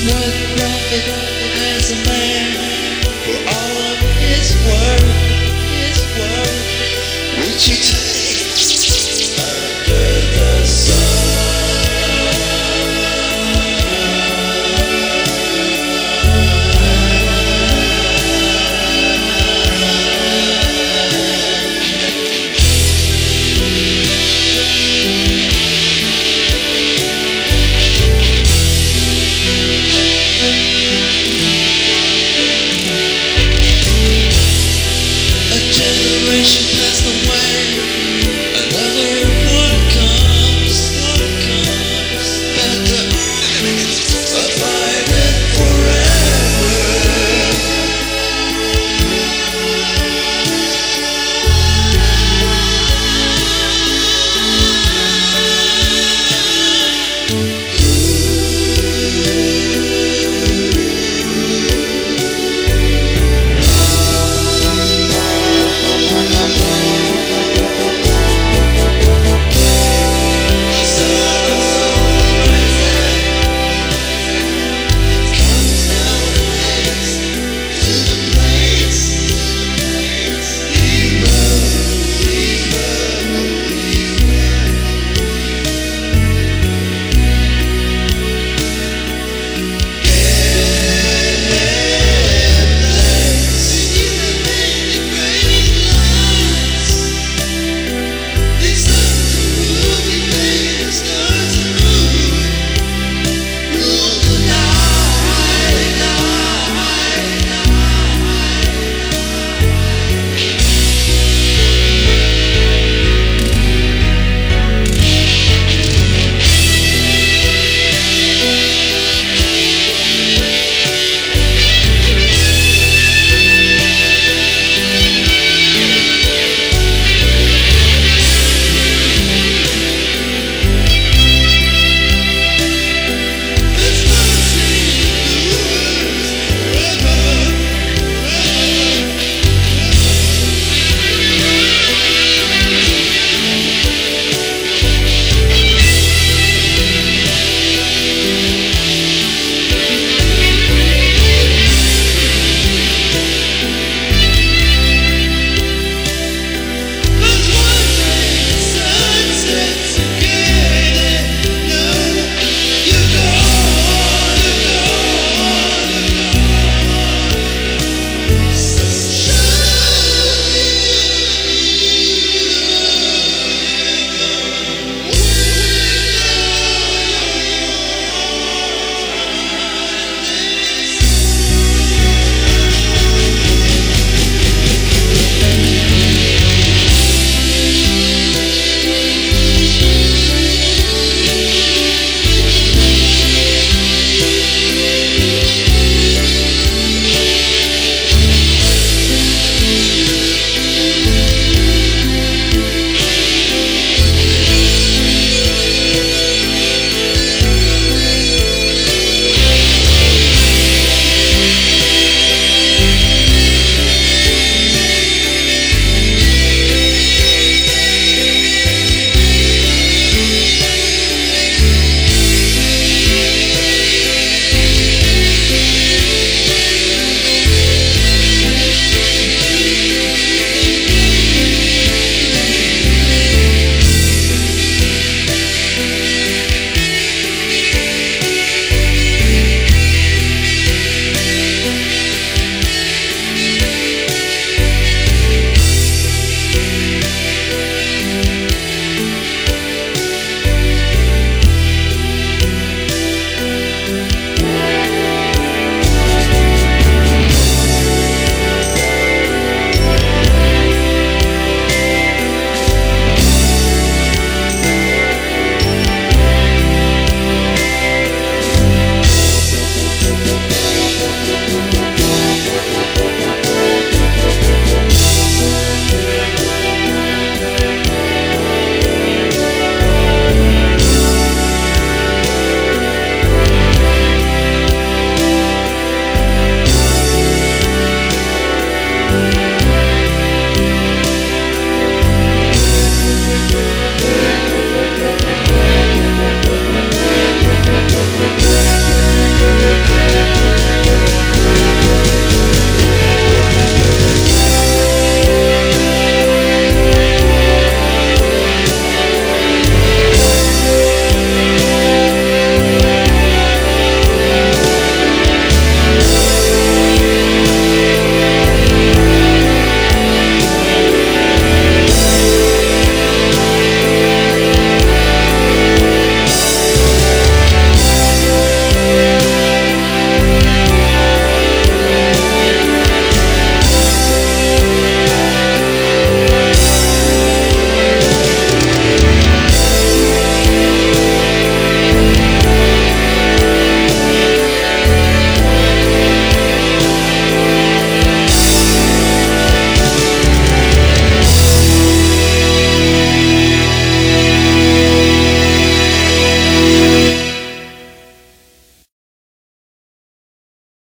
Running a man for all of his work. Would you take? Shh.